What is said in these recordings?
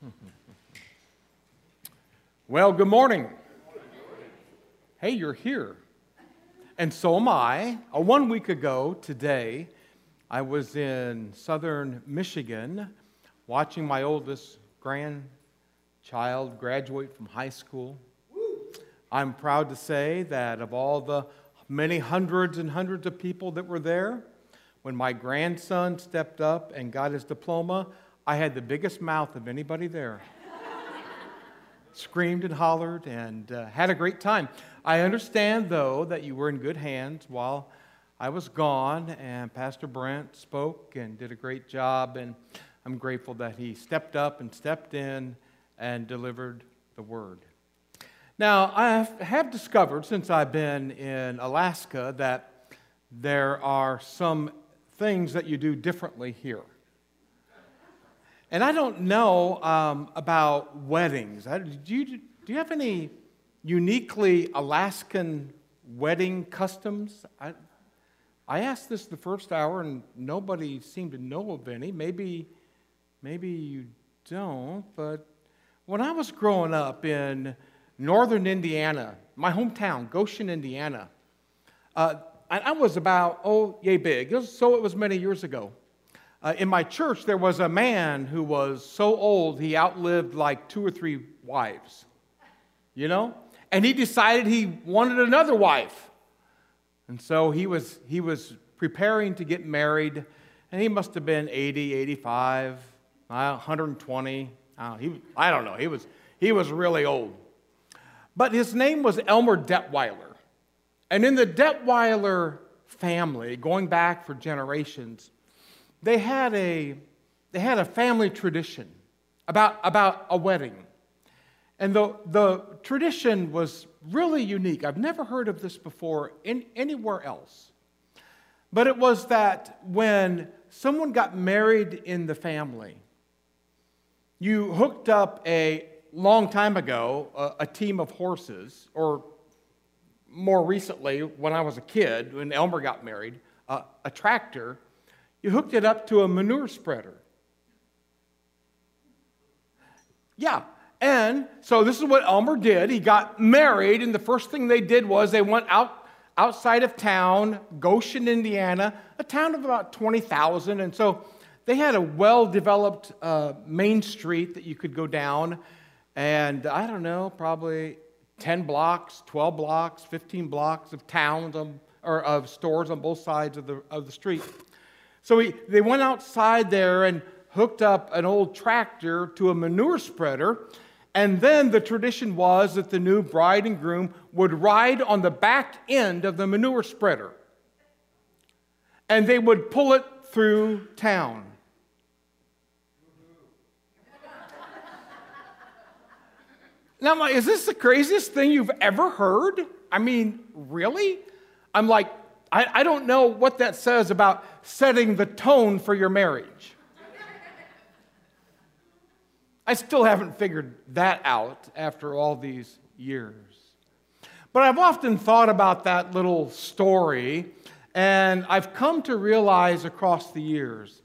Well, good morning. Hey, you're here. And so am I. Uh, one week ago today, I was in southern Michigan watching my oldest grandchild graduate from high school. I'm proud to say that of all the many hundreds and hundreds of people that were there, when my grandson stepped up and got his diploma, I had the biggest mouth of anybody there. Screamed and hollered and uh, had a great time. I understand, though, that you were in good hands while I was gone, and Pastor Brent spoke and did a great job, and I'm grateful that he stepped up and stepped in and delivered the word. Now, I have discovered since I've been in Alaska that there are some things that you do differently here. And I don't know um, about weddings. I, do, you, do you have any uniquely Alaskan wedding customs? I, I asked this the first hour, and nobody seemed to know of any. Maybe, maybe you don't, but when I was growing up in northern Indiana, my hometown, Goshen, Indiana. Uh, I was about, oh, yay big. It was, so it was many years ago. Uh, in my church, there was a man who was so old he outlived like two or three wives, you know? And he decided he wanted another wife. And so he was, he was preparing to get married, and he must have been 80, 85, 120. Uh, he, I don't know. He was, he was really old. But his name was Elmer Detweiler. And in the Detweiler family, going back for generations, they had a, they had a family tradition about, about a wedding. And the, the tradition was really unique. I've never heard of this before in, anywhere else. But it was that when someone got married in the family, you hooked up a long time ago, a, a, team of horses, or more recently, when I was a kid, when Elmer got married, uh, a tractor, you hooked it up to a manure spreader. Yeah, and so this is what Elmer did. He got married, and the first thing they did was they went out outside of town, Goshen, Indiana, a town of about 20,000. And so they had a well developed uh, main street that you could go down and I don't know, probably 10 blocks, 12 blocks, 15 blocks of towns on, or of stores on both sides of the, of the street. So we, they went outside there and hooked up an old tractor to a manure spreader. And then the tradition was that the new bride and groom would ride on the back end of the manure spreader. And they would pull it through town. Now I'm like, is this the craziest thing you've ever heard? I mean, really? I'm like, I, I don't know what that says about setting the tone for your marriage. I still haven't figured that out after all these years. But I've often thought about that little story, and I've come to realize across the years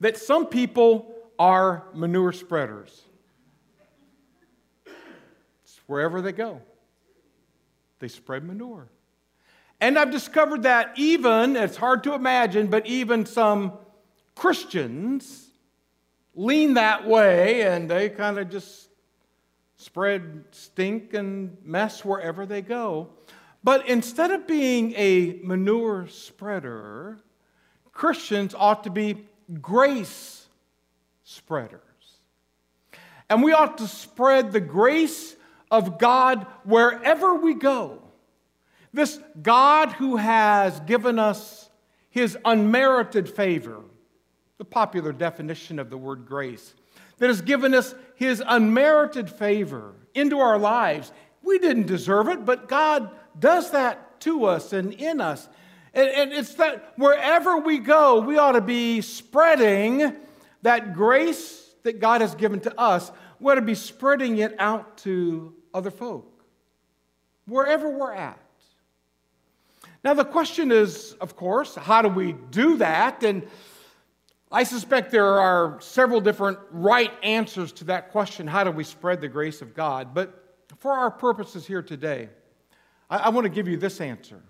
that some people are manure spreaders wherever they go. They spread manure. And I've discovered that even, it's hard to imagine, but even some Christians lean that way and they kind of just spread stink and mess wherever they go. But instead of being a manure spreader, Christians ought to be grace spreaders. And we ought to spread the grace of God wherever we go. This God who has given us his unmerited favor, the popular definition of the word grace, that has given us his unmerited favor into our lives. We didn't deserve it, but God does that to us and in us. And, and it's that wherever we go, we ought to be spreading that grace that God has given to us. We ought to be spreading it out to other folk, wherever we're at. Now, the question is, of course, how do we do that? And I suspect there are several different right answers to that question how do we spread the grace of God? But for our purposes here today, I, I want to give you this answer.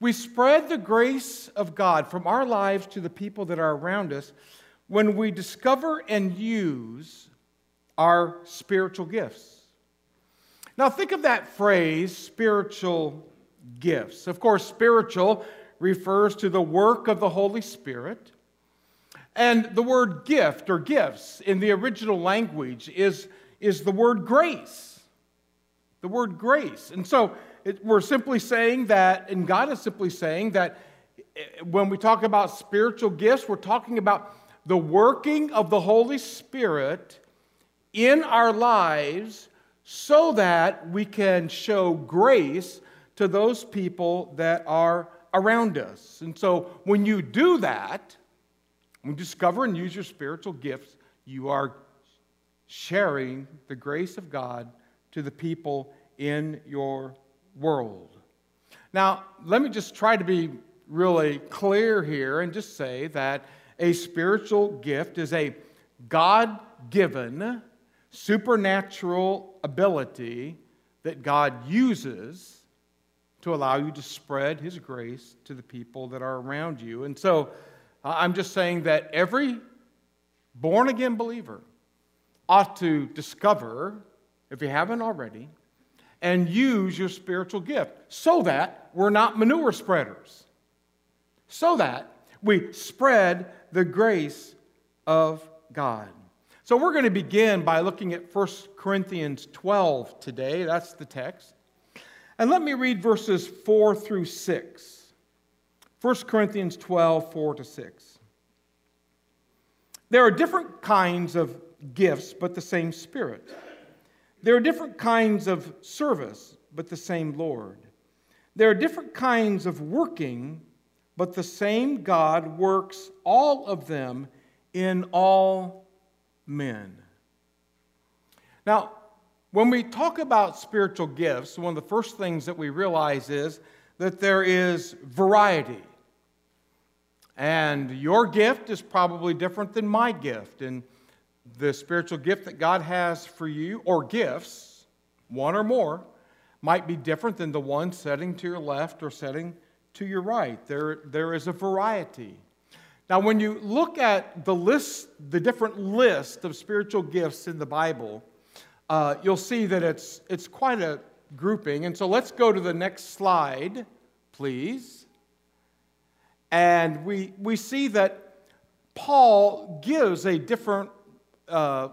We spread the grace of God from our lives to the people that are around us when we discover and use our spiritual gifts. Now, think of that phrase, spiritual gifts. Of course, spiritual refers to the work of the Holy Spirit. And the word gift or gifts in the original language is, is the word grace. The word grace. And so it, we're simply saying that, and God is simply saying that eh, when we talk about spiritual gifts, we're talking about the working of the Holy Spirit in our lives so that we can show grace to those people that are around us. And so when you do that, when you discover and use your spiritual gifts, you are sharing the grace of God to the people in your world. Now, let me just try to be really clear here and just say that a spiritual gift is a God given supernatural ability that God uses to allow you to spread His grace to the people that are around you. And so uh, I'm just saying that every born again believer ought to discover, if you haven't already, and use your spiritual gift so that we're not manure spreaders, so that we spread the grace of God. So we're going to begin by looking at 1 Corinthians 12 today. That's the text. And let me read verses 4 through 6. 1 Corinthians 12, 4 to 6. There are different kinds of gifts, but the same Spirit. There are different kinds of service, but the same Lord. There are different kinds of working, but the same God works all of them in all men. Now, when we talk about spiritual gifts, one of the first things that we realize is that there is variety. And your gift is probably different than my gift. And the spiritual gift that God has for you, or gifts, one or more, might be different than the one setting to your left or setting to your right. There, there is a variety. Now, when you look at the list, the different list of spiritual gifts in the Bible, uh, you'll see that it's, it's quite a grouping. And so let's go to the next slide, please. And we, we see that Paul gives a different uh,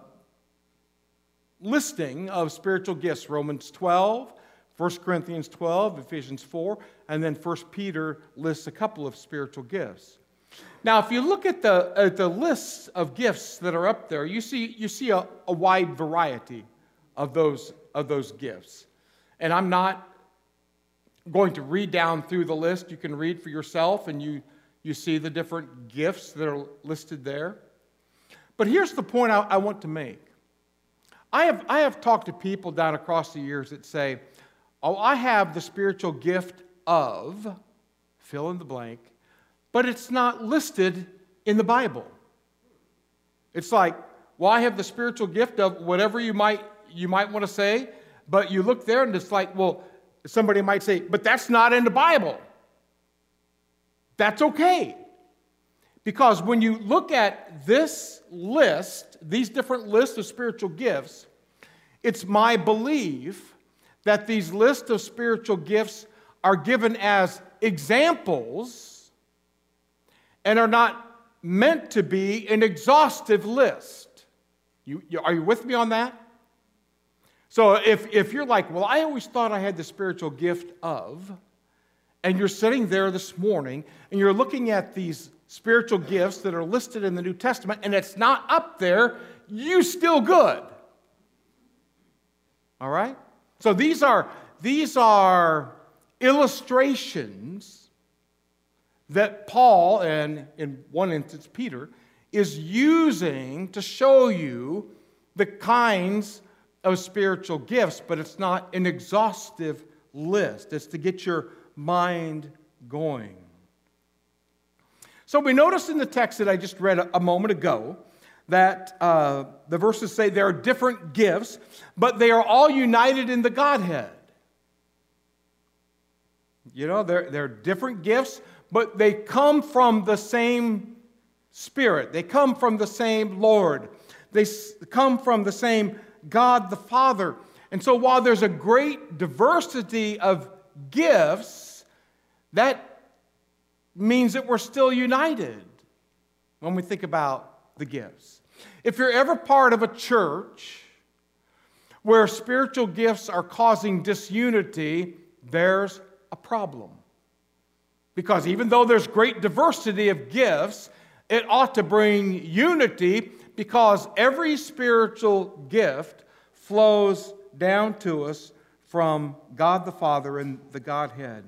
listing of spiritual gifts Romans 12, 1 Corinthians 12, Ephesians 4, and then 1 Peter lists a couple of spiritual gifts. Now, if you look at the, at the lists of gifts that are up there, you see, you see a, a wide variety of those, of those gifts. And I'm not going to read down through the list. You can read for yourself and you, you see the different gifts that are listed there. But here's the point I, I want to make. I have, I have talked to people down across the years that say, Oh, I have the spiritual gift of, fill in the blank, but it's not listed in the Bible. It's like, well, I have the spiritual gift of whatever you might you might want to say, but you look there and it's like, well, somebody might say, but that's not in the Bible. That's okay. Because when you look at this list, these different lists of spiritual gifts, it's my belief that these lists of spiritual gifts are given as examples and are not meant to be an exhaustive list. You, you, are you with me on that? So if, if you're like, well, I always thought I had the spiritual gift of, and you're sitting there this morning and you're looking at these spiritual gifts that are listed in the New Testament and it's not up there, you're still good. All right? So these are these are illustrations that Paul, and in one instance, Peter, is using to show you the kinds of spiritual gifts, but it's not an exhaustive list. It's to get your mind going. So we notice in the text that I just read a, moment ago that uh, the verses say there are different gifts, but they are all united in the Godhead. You know, they're, they're different gifts, but they come from the same Spirit. They come from the same Lord. They come from the same God the Father. And so while there's a great diversity of gifts, that means that we're still united when we think about the gifts. If you're ever part of a church where spiritual gifts are causing disunity, there's a problem. Because even though there's great diversity of gifts, it ought to bring unity because every spiritual gift flows down to us from God the Father and the Godhead.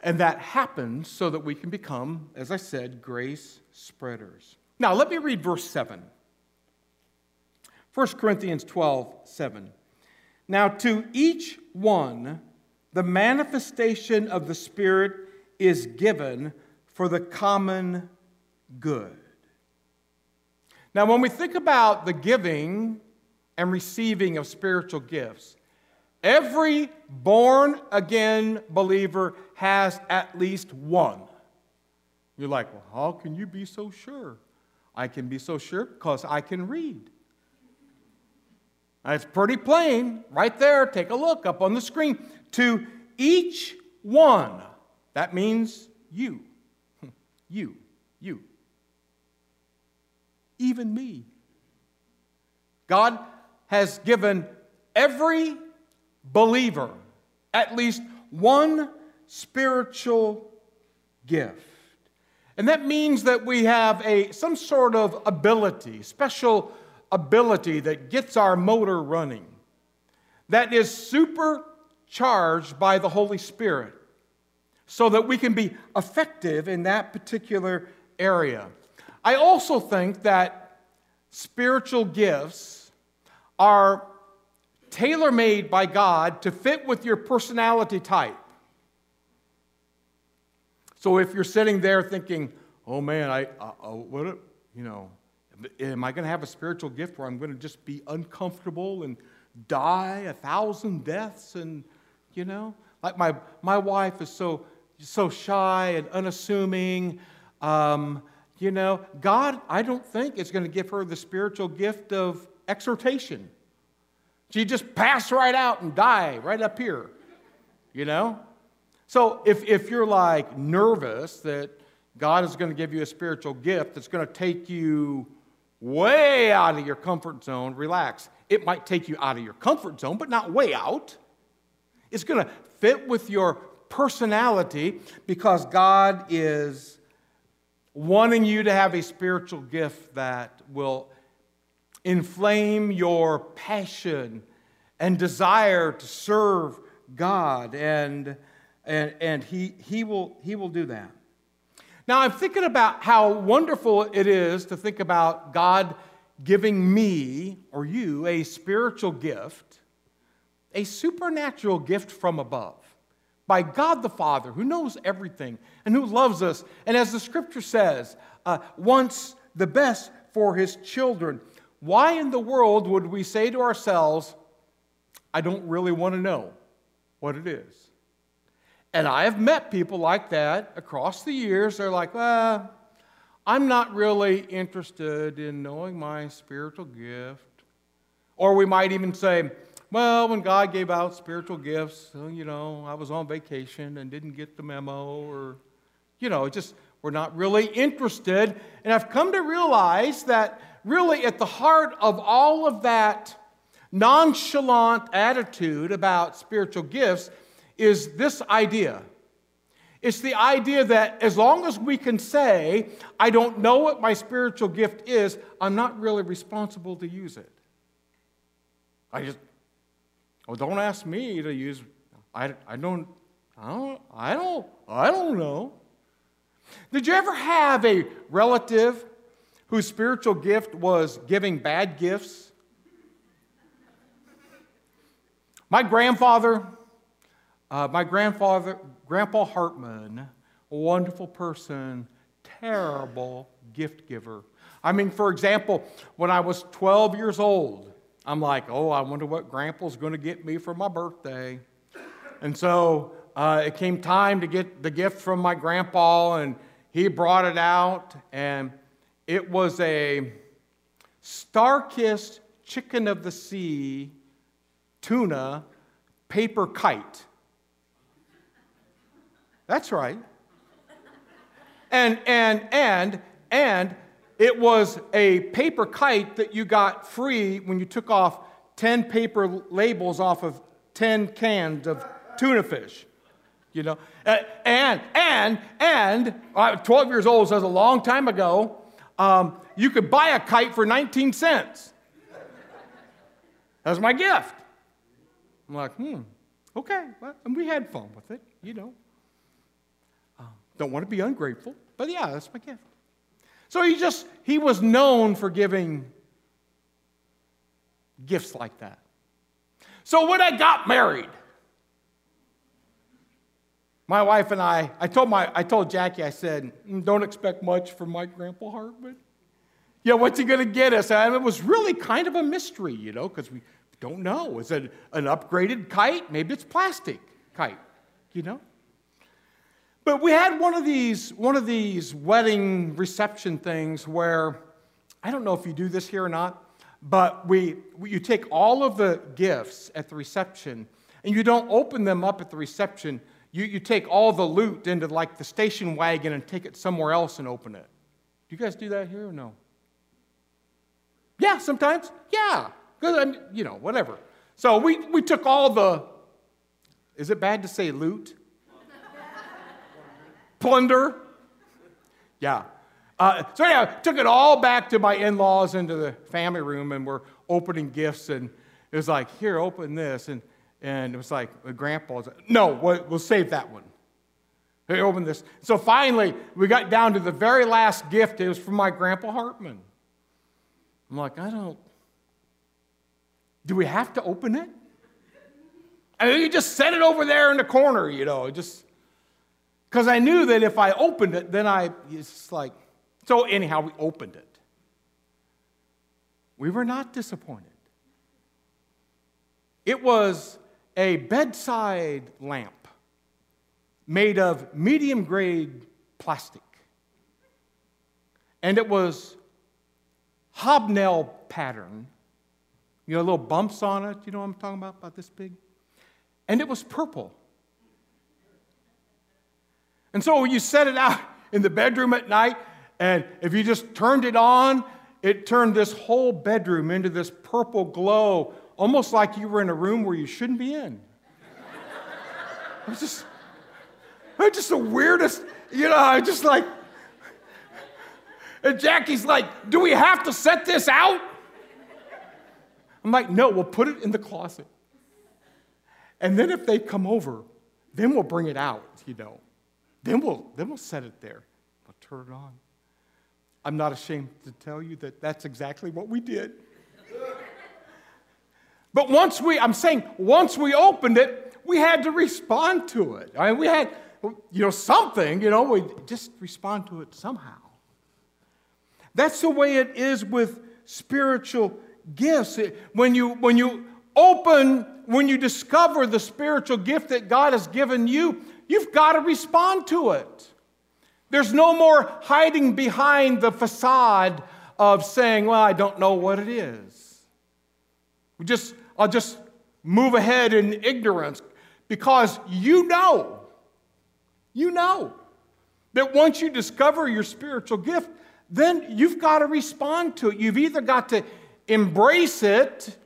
And that happens so that we can become, as I said, grace spreaders. Now, let me read verse 7. 1 Corinthians 12, 7. Now, to each one, the manifestation of the Spirit is given for the common good. Now, when we think about the giving and receiving of spiritual gifts, every born again believer has at least one. You're like, well, how can you be so sure? I can be so sure because I can read. It's pretty plain right there. Take a look up on the screen. To each one, that means you. You. You. Even me. God has given every believer at least one spiritual gift. And that means that we have a, some sort of ability, special ability that gets our motor running, that is supercharged by the Holy Spirit, so that we can be effective in that particular area. I also think that spiritual gifts are tailor made by God to fit with your personality type. So if you're sitting there thinking, oh man, I, uh, uh what, you know, am I going to have a spiritual gift where I'm going to just be uncomfortable and die a thousand deaths? And, you know, like my, my wife is so, so shy and unassuming. Um, you know, God, I don't think is going to give her the spiritual gift of exhortation. She just pass right out and die right up here, you know? So if, if you're like nervous that God is going to give you a spiritual gift that's going to take you way out of your comfort zone, relax. It might take you out of your comfort zone, but not way out. It's going to fit with your personality because God is wanting you to have a spiritual gift that will inflame your passion and desire to serve God, and, and, and he, he, will, he will do that. Now, I'm thinking about how wonderful it is to think about God giving me or you a spiritual gift, a supernatural gift from above by God the Father, who knows everything and who loves us, and as the scripture says, uh, wants the best for his children. Why in the world would we say to ourselves, I don't really want to know what it is? And I have met people like that across the years. They're like, well, I'm not really interested in knowing my spiritual gift. Or we might even say, well, when God gave out spiritual gifts, uh, you know, I was on vacation and didn't get the memo, or, you know, just we're not really interested. And I've come to realize that really at the heart of all of that nonchalant attitude about spiritual gifts is this idea. It's the idea that as long as we can say, I don't know what my spiritual gift is, I'm not really responsible to use it. I just, well, don't ask me to use, I, I don't, I don't, I don't, I don't know. Did you ever have a relative whose spiritual gift was giving bad gifts? My grandfather uh, my grandfather, Grandpa Hartman, a wonderful person, terrible gift giver. I mean, for example, when I was 12 years old, I'm like, oh, I wonder what Grandpa's going to get me for my birthday. And so uh, it came time to get the gift from my grandpa, and he brought it out, and it was a StarKist chicken of the sea tuna paper kite. That's right. And, and, and, and it was a paper kite that you got free when you took off 10 paper labels off of 10 cans of tuna fish. You know, and, and, and, 12 years old, so that was a long time ago, um, you could buy a kite for 19 cents. That was my gift. I'm like, hmm, okay. Well, and we had fun with it, you know. Um, don't want to be ungrateful, but yeah, that's my gift. So he just, he was known for giving gifts like that. So when I got married, my wife and I, I told, my, I told Jackie, I said, mm, don't expect much from my Grandpa Hartman. Yeah, what's he going to get us? And it was really kind of a mystery, you know, because we don't know. Is it an upgraded kite? Maybe it's plastic kite, you know? But we had one of these, one of these wedding reception things where, I don't know if you do this here or not, but we, you take all of the gifts at the reception and you don't open them up at the reception. You, you take all the loot into like the station wagon and take it somewhere else and open it. Do you guys do that here or no? Yeah, sometimes. Yeah. Because, you know, whatever. So we, we took all the, is it bad to say loot? Plunder. Yeah. Uh, so yeah, took it all back to my in-laws into the family room, and we're opening gifts, and it was like, here, open this, and and it was like, Grandpa like, no, we'll, we'll save that one. Hey, open this. So finally, we got down to the very last gift. It was from my Grandpa Hartman. I'm like, I don't. Do we have to open it? I mean, you just set it over there in the corner, you know, just because I knew that if I opened it, then I, it's like, so anyhow, we opened it. We were not disappointed. It was a bedside lamp made of medium grade plastic. And it was hobnail pattern. You know, little bumps on it. You know what I'm talking about? About this big? And it was purple. And so you set it out in the bedroom at night, and if you just turned it on, it turned this whole bedroom into this purple glow, almost like you were in a room where you shouldn't be in. It was just, it was just the weirdest, you know, I just like, and Jackie's like, Do we have to set this out? I'm like, No, we'll put it in the closet. And then if they come over, then we'll bring it out, you know. Then we'll, then we'll set it there. We'll turn it on. I'm not ashamed to tell you that that's exactly what we did. but once we, I'm saying, once we opened it, we had to respond to it. I mean, we had, you know, something, you know, we just respond to it somehow. That's the way it is with spiritual gifts. When you, when you open, when you discover the spiritual gift that God has given you, You've got to respond to it. There's no more hiding behind the facade of saying, well, I don't know what it is. We just, I'll just move ahead in ignorance because you know, you know that once you discover your spiritual gift, then you've got to respond to it. You've either got to embrace it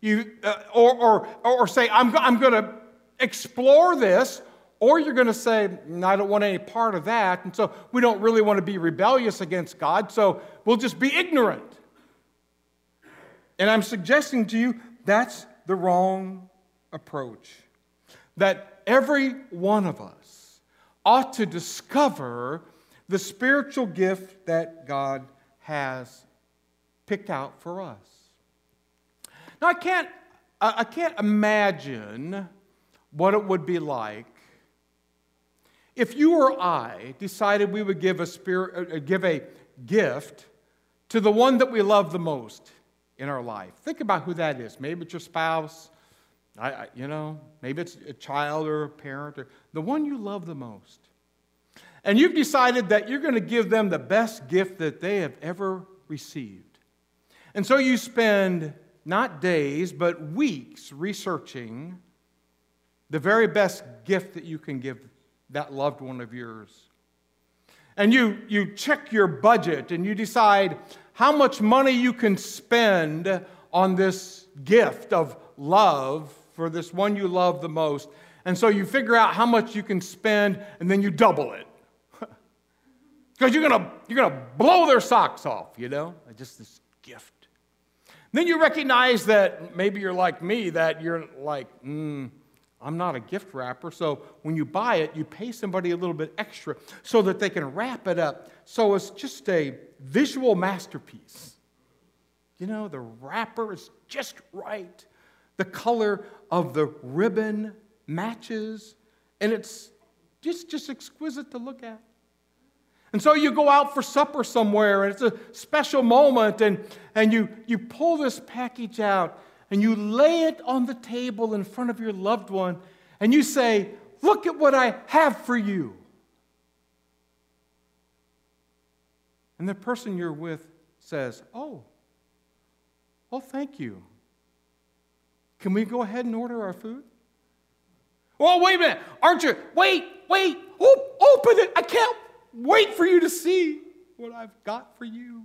you, uh, or, or, or say, I'm, I'm going to explore this, or you're going to say, I don't want any part of that. And so we don't really want to be rebellious against God, so we'll just be ignorant. And I'm suggesting to you that's the wrong approach. That every one of us ought to discover the spiritual gift that God has picked out for us. Now, I can't, I can't imagine what it would be like if you or I decided we would give a, spirit, uh, give a gift to the one that we love the most in our life, think about who that is. Maybe it's your spouse, I, I, you know, maybe it's a child or a parent, or the one you love the most. And you've decided that you're going to give them the best gift that they have ever received. And so you spend not days, but weeks researching the very best gift that you can give that loved one of yours. And you, you check your budget and you decide how much money you can spend on this gift of love for this one you love the most. And so you figure out how much you can spend and then you double it. Because you're going you're gonna blow their socks off, you know? Just this gift. Then you recognize that maybe you're like me, that you're like, mm, I'm not a gift wrapper. So when you buy it, you pay somebody a little bit extra so that they can wrap it up. So it's just a visual masterpiece. You know, the wrapper is just right. The color of the ribbon matches, and it's just, just exquisite to look at. And so you go out for supper somewhere, and it's a special moment, and, and you, you pull this package out and you lay it on the table in front of your loved one, and you say, Look at what I have for you. And the person you're with says, Oh, oh, thank you. Can we go ahead and order our food? Oh, wait a minute. Aren't you? Wait, wait. Oh, open it. I can't wait for you to see what I've got for you.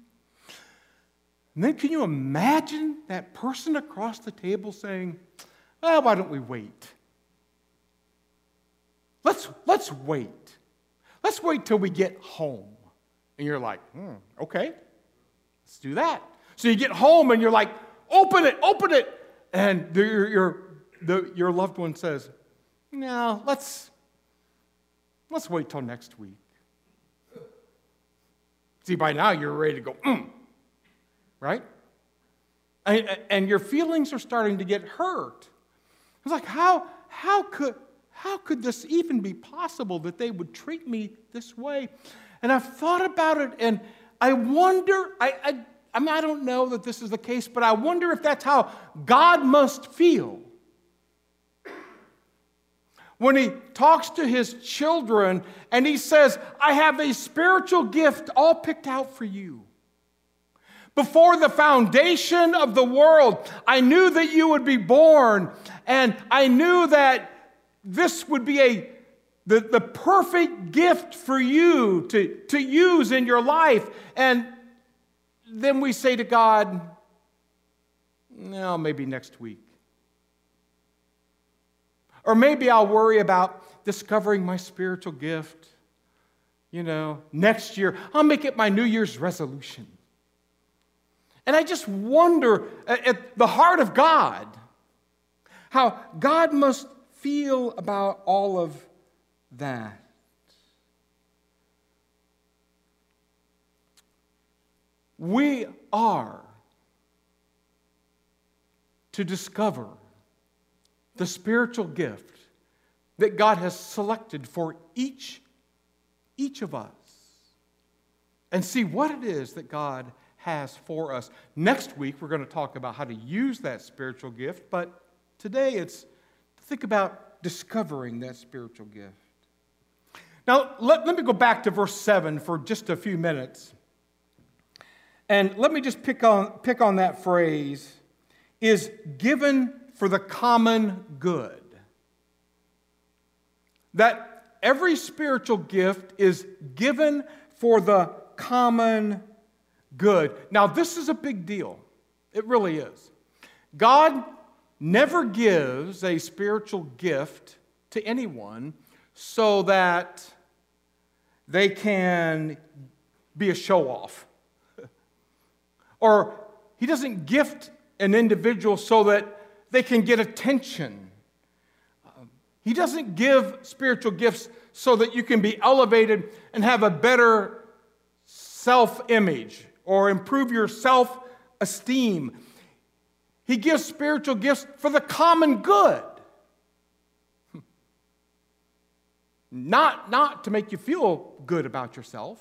And then can you imagine that person across the table saying, Well, why don't we wait? Let's, let's wait. Let's wait till we get home. And you're like, hmm, okay, let's do that. So you get home and you're like, open it, open it. And the, your, your, the, your loved one says, no, let's, let's wait till next week. See, by now you're ready to go, mm, right? And, and your feelings are starting to get hurt. It's like, how, how, could, how could this even be possible that they would treat me this way? And I've thought about it, and I wonder, I, I, I, mean, I don't know that this is the case, but I wonder if that's how God must feel when he talks to his children and he says, I have a spiritual gift all picked out for you. Before the foundation of the world, I knew that you would be born, and I knew that this would be a the, the perfect gift for you to, to use in your life. And then we say to God, no, maybe next week. Or maybe I'll worry about discovering my spiritual gift. You know, next year, I'll make it my New Year's resolution. And I just wonder uh, at the heart of God, how God must feel about all of that. We are to discover the spiritual gift that God has selected for each, each of us and see what it is that God has for us. Next week, we're going to talk about how to use that spiritual gift, but today it's think about discovering that spiritual gift. Now, let, let me go back to verse 7 for just a few minutes. And let me just pick on, pick on that phrase is given for the common good. That every spiritual gift is given for the common good. Now, this is a big deal. It really is. God never gives a spiritual gift to anyone so that they can be a show off. or he doesn't gift an individual so that they can get attention. he doesn't give spiritual gifts so that you can be elevated and have a better self image or improve your self esteem. He gives spiritual gifts for the common good. not, not to make you feel good about yourself.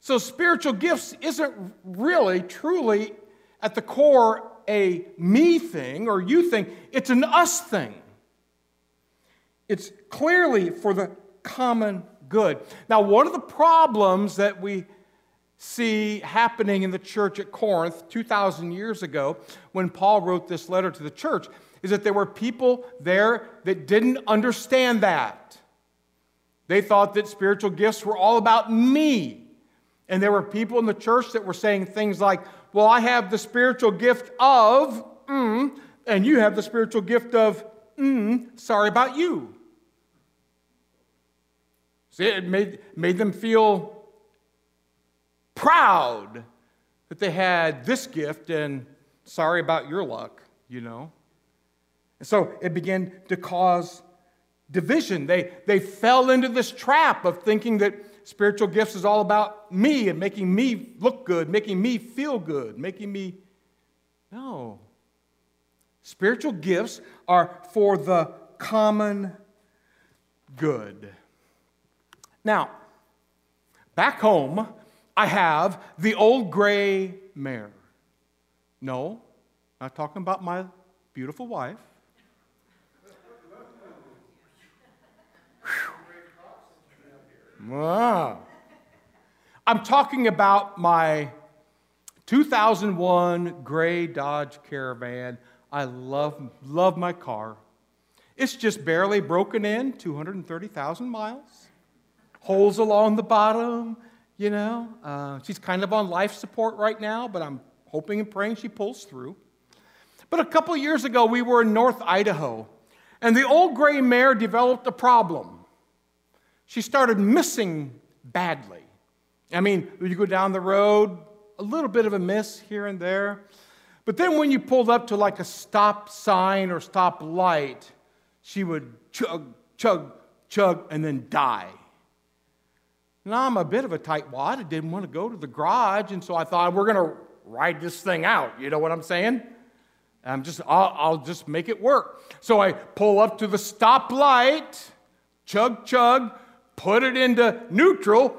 So, spiritual gifts isn't really, truly, at the core, a me thing or you thing, it's an us thing. It's clearly for the common good. Now, one of the problems that we see happening in the church at Corinth 2,000 years ago when Paul wrote this letter to the church is that there were people there that didn't understand that. They thought that spiritual gifts were all about me. And there were people in the church that were saying things like, Well, I have the spiritual gift of, mm, and you have the spiritual gift of, mm, sorry about you. See, it made, made them feel proud that they had this gift and sorry about your luck, you know. And so it began to cause division. They, they fell into this trap of thinking that spiritual gifts is all about me and making me look good, making me feel good, making me. No. Spiritual gifts are for the common good. Now, back home, I have the old gray mare. No, not talking about my beautiful wife. Wow. Ah. I'm talking about my 2001 gray Dodge Caravan. I love, love my car. It's just barely broken in, 230,000 miles. Holes along the bottom, you know. Uh, she's kind of on life support right now, but I'm hoping and praying she pulls through. But a couple years ago, we were in North Idaho, and the old gray mare developed a problem she started missing badly. I mean, you go down the road, a little bit of a miss here and there. But then when you pulled up to like a stop sign or stop light, she would chug, chug, chug, and then die. Now, I'm a bit of a tightwad. I didn't want to go to the garage, and so I thought, we're going to ride this thing out. You know what I'm saying? I'm just, I'll, I'll just make it work. So I pull up to the stoplight, chug, chug, put it into neutral.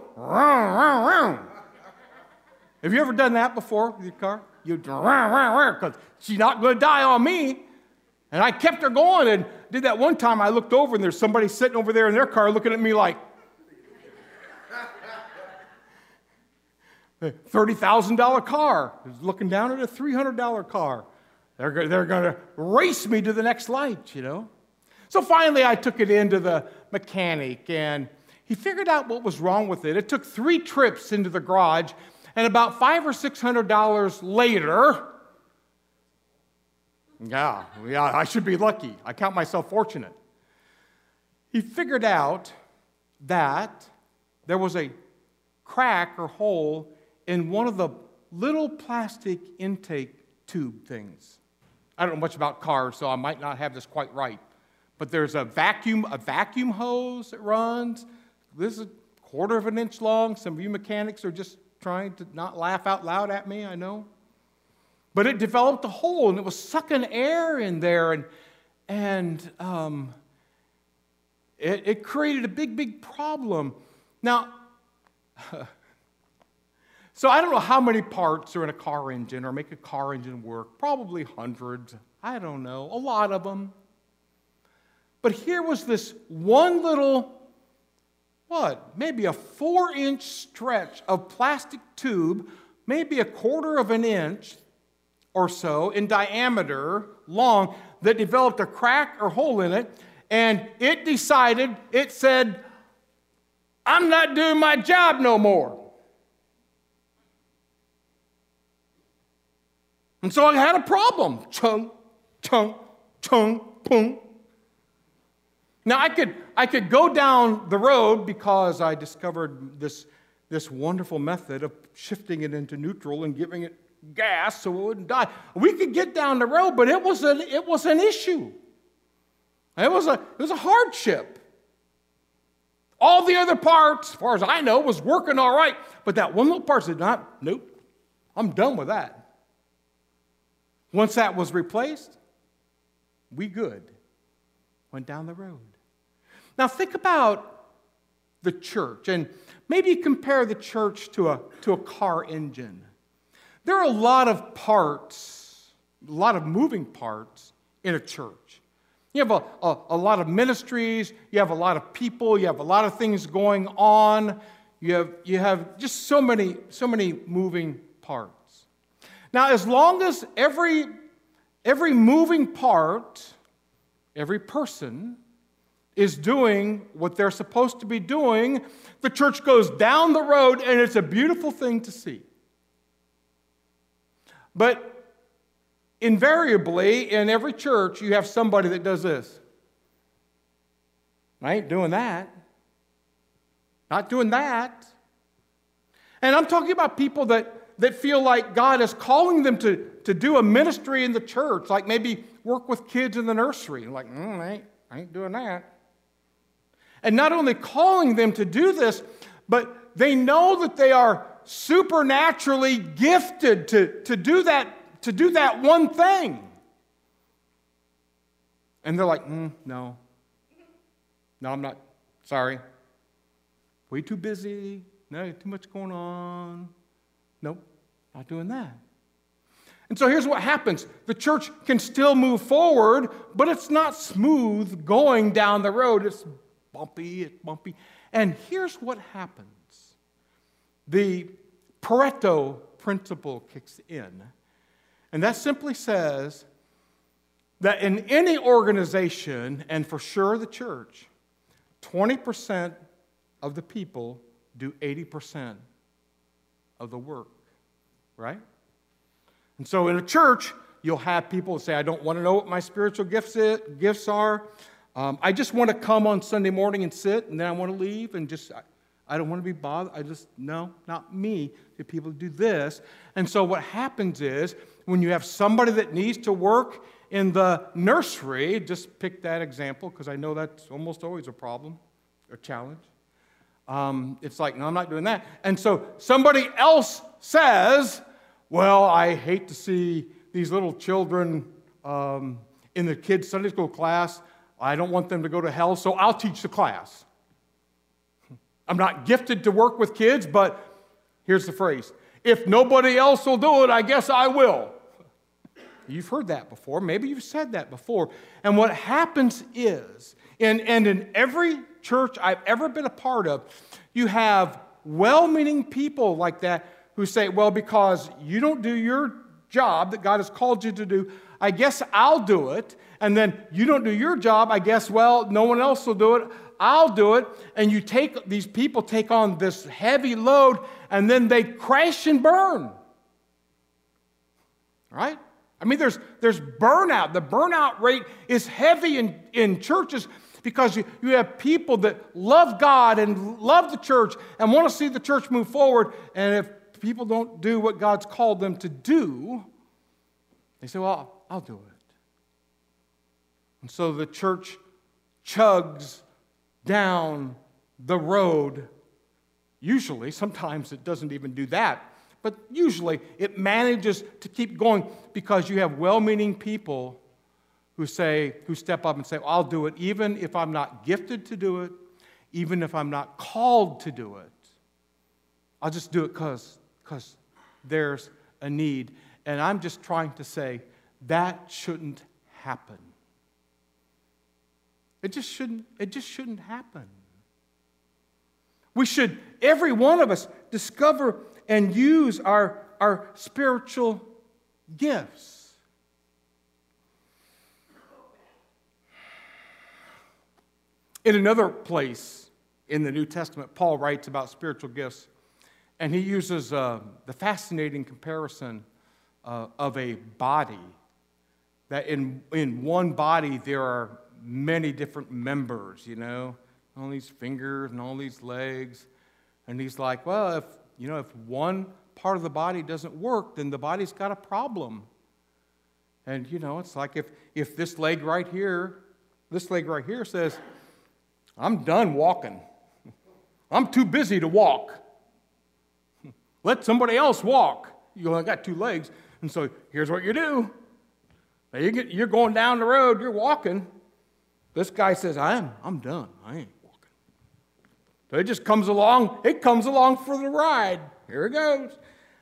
Have you ever done that before with your car? You because she's not going to die on me. And I kept her going and did that one time. I looked over and there's somebody sitting over there in their car looking at me like, $30,000 car is looking down at a $300 car. They're, they're going to race me to the next light, you know. So finally, I took it into the mechanic and he figured out what was wrong with it. It took three trips into the garage, and about five or six hundred dollars later, yeah, yeah, I should be lucky. I count myself fortunate. He figured out that there was a crack or hole in one of the little plastic intake tube things. I don't know much about cars, so I might not have this quite right. But there's a vacuum, a vacuum hose that runs, this is a quarter of an inch long. Some of you mechanics are just trying to not laugh out loud at me, I know. But it developed a hole and it was sucking air in there and, and um, it, it created a big, big problem. Now, so I don't know how many parts are in a car engine or make a car engine work. Probably hundreds. I don't know. A lot of them. But here was this one little what, maybe a four inch stretch of plastic tube, maybe a quarter of an inch or so in diameter, long, that developed a crack or hole in it. And it decided, it said, I'm not doing my job no more. And so I had a problem. Chung, chung, chung, pung. Now I could I could go down the road because I discovered this, this wonderful method of shifting it into neutral and giving it gas so it wouldn't die. We could get down the road, but it was an, it was an issue. It was, a, it was a hardship. All the other parts, as far as I know, was working all right, but that one little part said, not, nope, I'm done with that. Once that was replaced, we good. Went down the road. Now, think about the church, and maybe compare the church to a, to a car engine. There are a lot of parts, a lot of moving parts in a church. You have a, a, a, lot of ministries, you have a lot of people, you have a lot of things going on, you have, you have just so many, so many moving parts. Now, as long as every, every moving part, every person is doing what they're supposed to be doing, the church goes down the road and it's a beautiful thing to see. But invariably, in every church, you have somebody that does this. I ain't doing that. Not doing that. And I'm talking about people that, that feel like God is calling them to, to do a ministry in the church, like maybe work with kids in the nursery. Like, mm, I, ain't, I ain't doing that. And not only calling them to do this, but they know that they are supernaturally gifted to, to do that to do that one thing. And they're like, mm, no. No, I'm not. Sorry. Way too busy. No, too much going on. Nope, doing that. And so here's what happens the church can still move forward, but it's not smooth going down the road. It's bumpy, it's bumpy. And here's what happens the Pareto principle kicks in and that simply says that in any organization, and for sure the church, 20% of the people do 80% of the work, right? And so in a church, you'll have people say, I don't want to know what my spiritual gifts, gifts are. Um, I just want to come on Sunday morning and sit, and then I want to leave and just, I don't want to be bothered. I just, no, not me. The people do this. And so what happens is when you have somebody that needs to work in the nursery, just pick that example because I know that's almost always a problem, a challenge. Um, it's like, no, I'm not doing that. And so somebody else says, well, I hate to see these little children um, in the kids' Sunday school class. I don't want them to go to hell, so I'll teach the class. I'm not gifted to work with kids, but here's the phrase if nobody else will do it, I guess I will. You've heard that before. Maybe you've said that before. And what happens is, and, and in every church I've ever been a part of, you have well meaning people like that who say, well, because you don't do your job that God has called you to do, I guess I'll do it. And then you don't do your job, I guess, well, no one else will do it. I'll do it. And you take these people take on this heavy load and then they crash and burn. Right? I mean, there's, there's burnout. The burnout rate is heavy in, in churches because you, you have people that love God and love the church and want to see the church move forward. And if people don't do what God's called them to do, they say, Well, I'll do it. And so the church chugs down the road. Usually, sometimes it doesn't even do that but usually it manages to keep going because you have well meaning people who say, who step up and say, I'll do it, even if I'm not gifted to do it, even if I'm not called to do it. I'll just do it because there's a need. And I'm just trying to say that shouldn't happen. It just shouldn't, it just shouldn't happen. We should, every one of us, discover and use our, our spiritual gifts. In another place in the New Testament, Paul writes about spiritual gifts, and he uses uh, the fascinating comparison uh, of a body. That in, in one body there are many different members, you know, all these fingers and all these legs. And he's like, well, if you know, if one part of the body doesn't work, then the body's got a problem. And, you know, it's like if, if this leg right here, this leg right here says, I'm done walking. I'm too busy to walk. Let somebody else walk. You only got two legs. And so here's what you do. Now you get, you're going down the road, you're walking. This guy says, I'm, I'm done. I ain't, walking. So it just comes along, it comes along for the ride. Here it goes.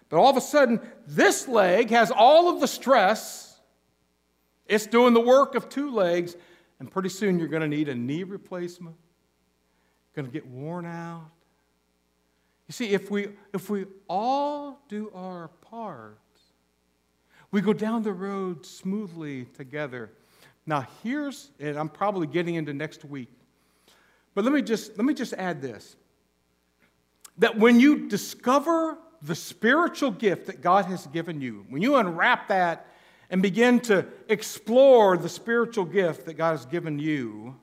But all of a sudden, this leg has all of the stress. It's doing the work of two legs, and pretty soon you're going to need a knee replacement. Going to get worn out. You see, if we, if we all do our part, we go down the road smoothly together. Now, here's, and I'm probably getting into next week, but let me just, let me just add this that when you discover the spiritual gift that God has given you, when you unwrap that and begin to explore the spiritual gift that God has given you,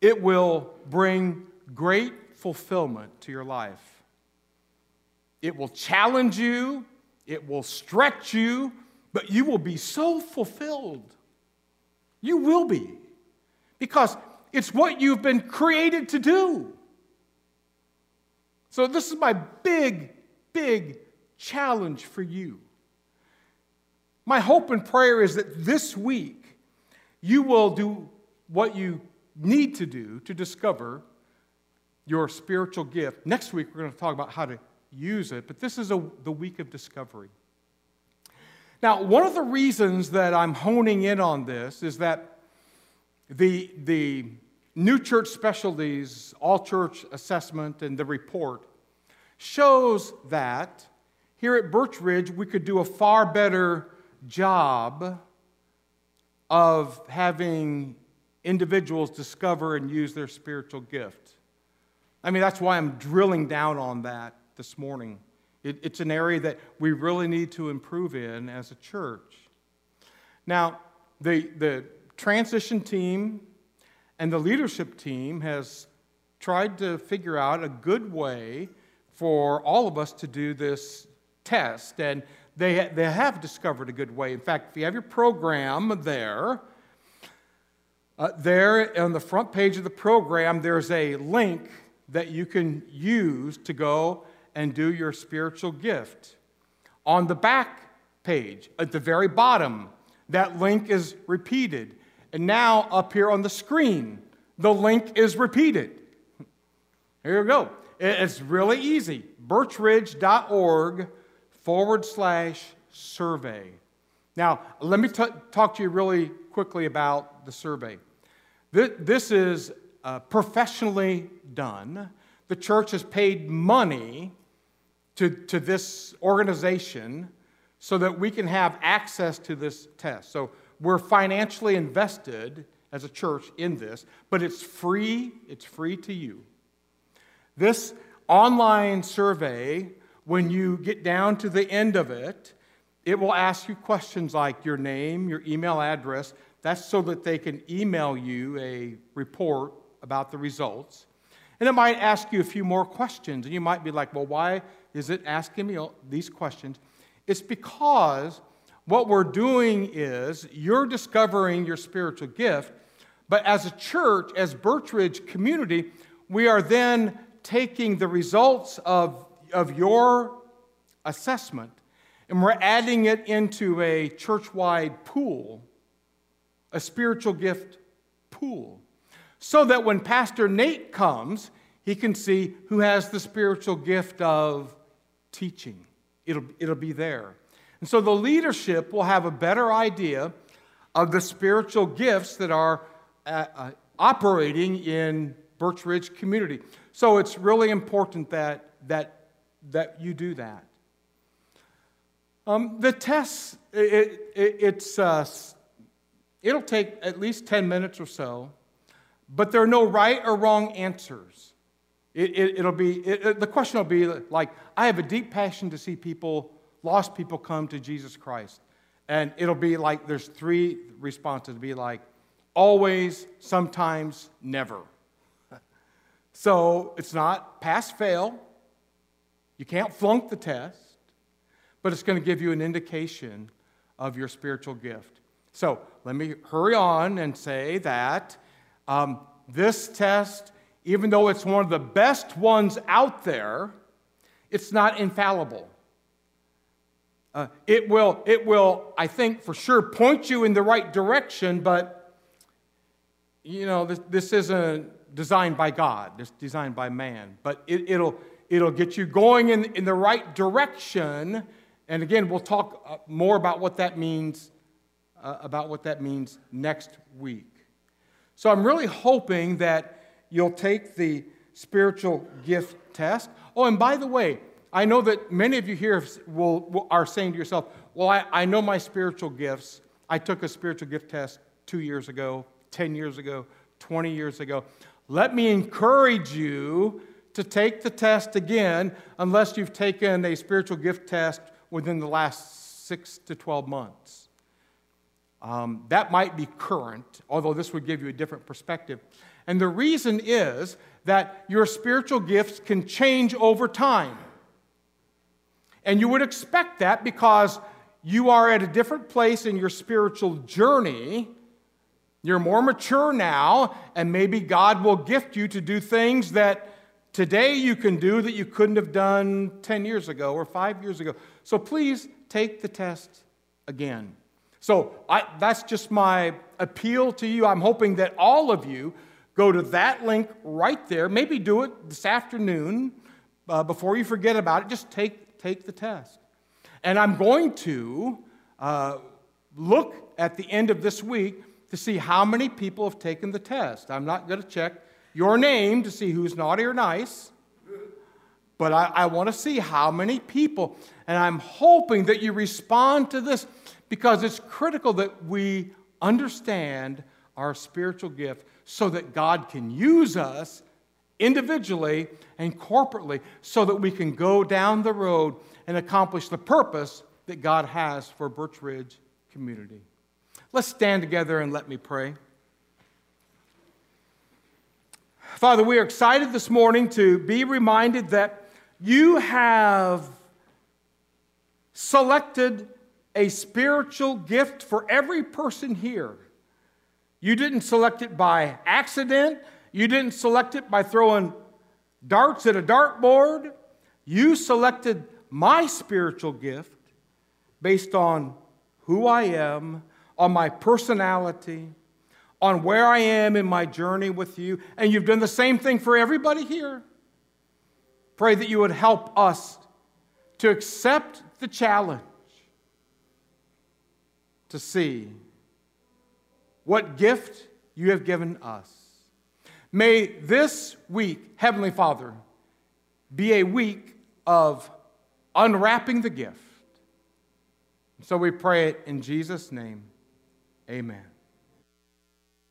it will bring great fulfillment to your life. It will challenge you, it will stretch you, but you will be so fulfilled. You will be. Because it's what you've been created to do. So, this is my big, big challenge for you. My hope and prayer is that this week you will do what you need to do to discover your spiritual gift. Next week, we're going to talk about how to use it, but this is a, the week of discovery. Now, one of the reasons that I'm honing in on this is that the, the New Church Specialties, All Church Assessment, and the report shows that here at Birch Ridge, we could do a far better job of having individuals discover and use their spiritual gift. I mean, that's why I'm drilling down on that this morning. It, it's an area that we really need to improve in as a church. Now, the, the transition team and the leadership team has tried to figure out a good way for all of us to do this test. And they, they have discovered a good way. In fact, if you have your program there, uh, there on the front page of the program, there's a link that you can use to go and do your spiritual gift. On the back page, at the very bottom, that link is repeated. And now, up here on the screen, the link is repeated. Here you go. It's really easy. birchridge.org forward slash survey. Now, let me t- talk to you really quickly about the survey. This is uh, professionally done. The church has paid money to, to this organization so that we can have access to this test. So we're financially invested as a church in this, but it's free, it's free to you. This online survey, when you get down to the end of it, it will ask you questions like your name, your email address. That's so that they can email you a report about the results. And it might ask you a few more questions. And you might be like, well, why is it asking me these questions? It's because what we're doing is you're discovering your spiritual gift, but as a church, as Birch Ridge community, we are then taking the results of, of your assessment and we're adding it into a church wide pool, a spiritual gift pool, so that when Pastor Nate comes, he can see who has the spiritual gift of teaching. It'll, it'll be there. And so the leadership will have a better idea of the spiritual gifts that are uh, uh, operating in Birch Ridge community. So it's really important that, that, that you do that. Um, the test, it, it, it's, uh, it'll take at least 10 minutes or so, but there are no right or wrong answers. It, will be, the question will be like, I have a deep passion to see people, lost people, come to Jesus Christ. And it'll be like, there's three responses. It'll be like, always, sometimes, never. So it's not pass fail. You can't flunk the test, but it's going to give you an indication of your spiritual gift. So let me hurry on and say that um, this test, even though it's one of the best ones out there, it's not infallible. Uh, it, will, it will, I think, for sure point you in the right direction, but you know, this, this isn't designed by God, it's designed by man, but it, it'll, it'll get you going in, in the right direction. And again, we'll talk uh, more about what that means, uh, about what that means next week. So I'm really hoping that you'll take the spiritual gift test. Oh, and by the way, I know that many of you here will, are saying to yourself, well, I, I know my spiritual gifts. I took a spiritual gift test two years ago, 10 years ago, 20 years ago. Let me encourage you to take the test again unless you've taken a spiritual gift test within the last six to 12 months. Um, that might be current, although this would give you a different perspective. And the reason is that your spiritual gifts can change over time. And you would expect that because you are at a different place in your spiritual journey. You're more mature now, and maybe God will gift you to do things that today you can do that you couldn't have done 10 years ago or five years ago. So please take the test again. So I, that's just my appeal to you. I'm hoping that all of you go to that link right there. Maybe do it this afternoon uh, before you forget about it. Just take, take the test. And I'm going to uh, look at the end of this week to see how many people have taken the test. I'm not going to check your name to see who's naughty or nice, but I, I want to see how many people. And I'm hoping that you respond to this because it's critical that we understand our spiritual gift so that God can use us individually and corporately so that we can go down the road and accomplish the purpose that God has for Birch Ridge community. Let's stand together and let me pray. Father, we are excited this morning to be reminded that you have selected a spiritual gift for every person here. You didn't select it by accident, you didn't select it by throwing darts at a dartboard. You selected my spiritual gift based on who I am, on my personality, on where I am in my journey with you. And you've done the same thing for everybody here. Pray that you would help us to accept the challenge to see what gift you have given us. May this week, Heavenly Father, be a week of unwrapping the gift. So we pray it in Jesus' name. Amen.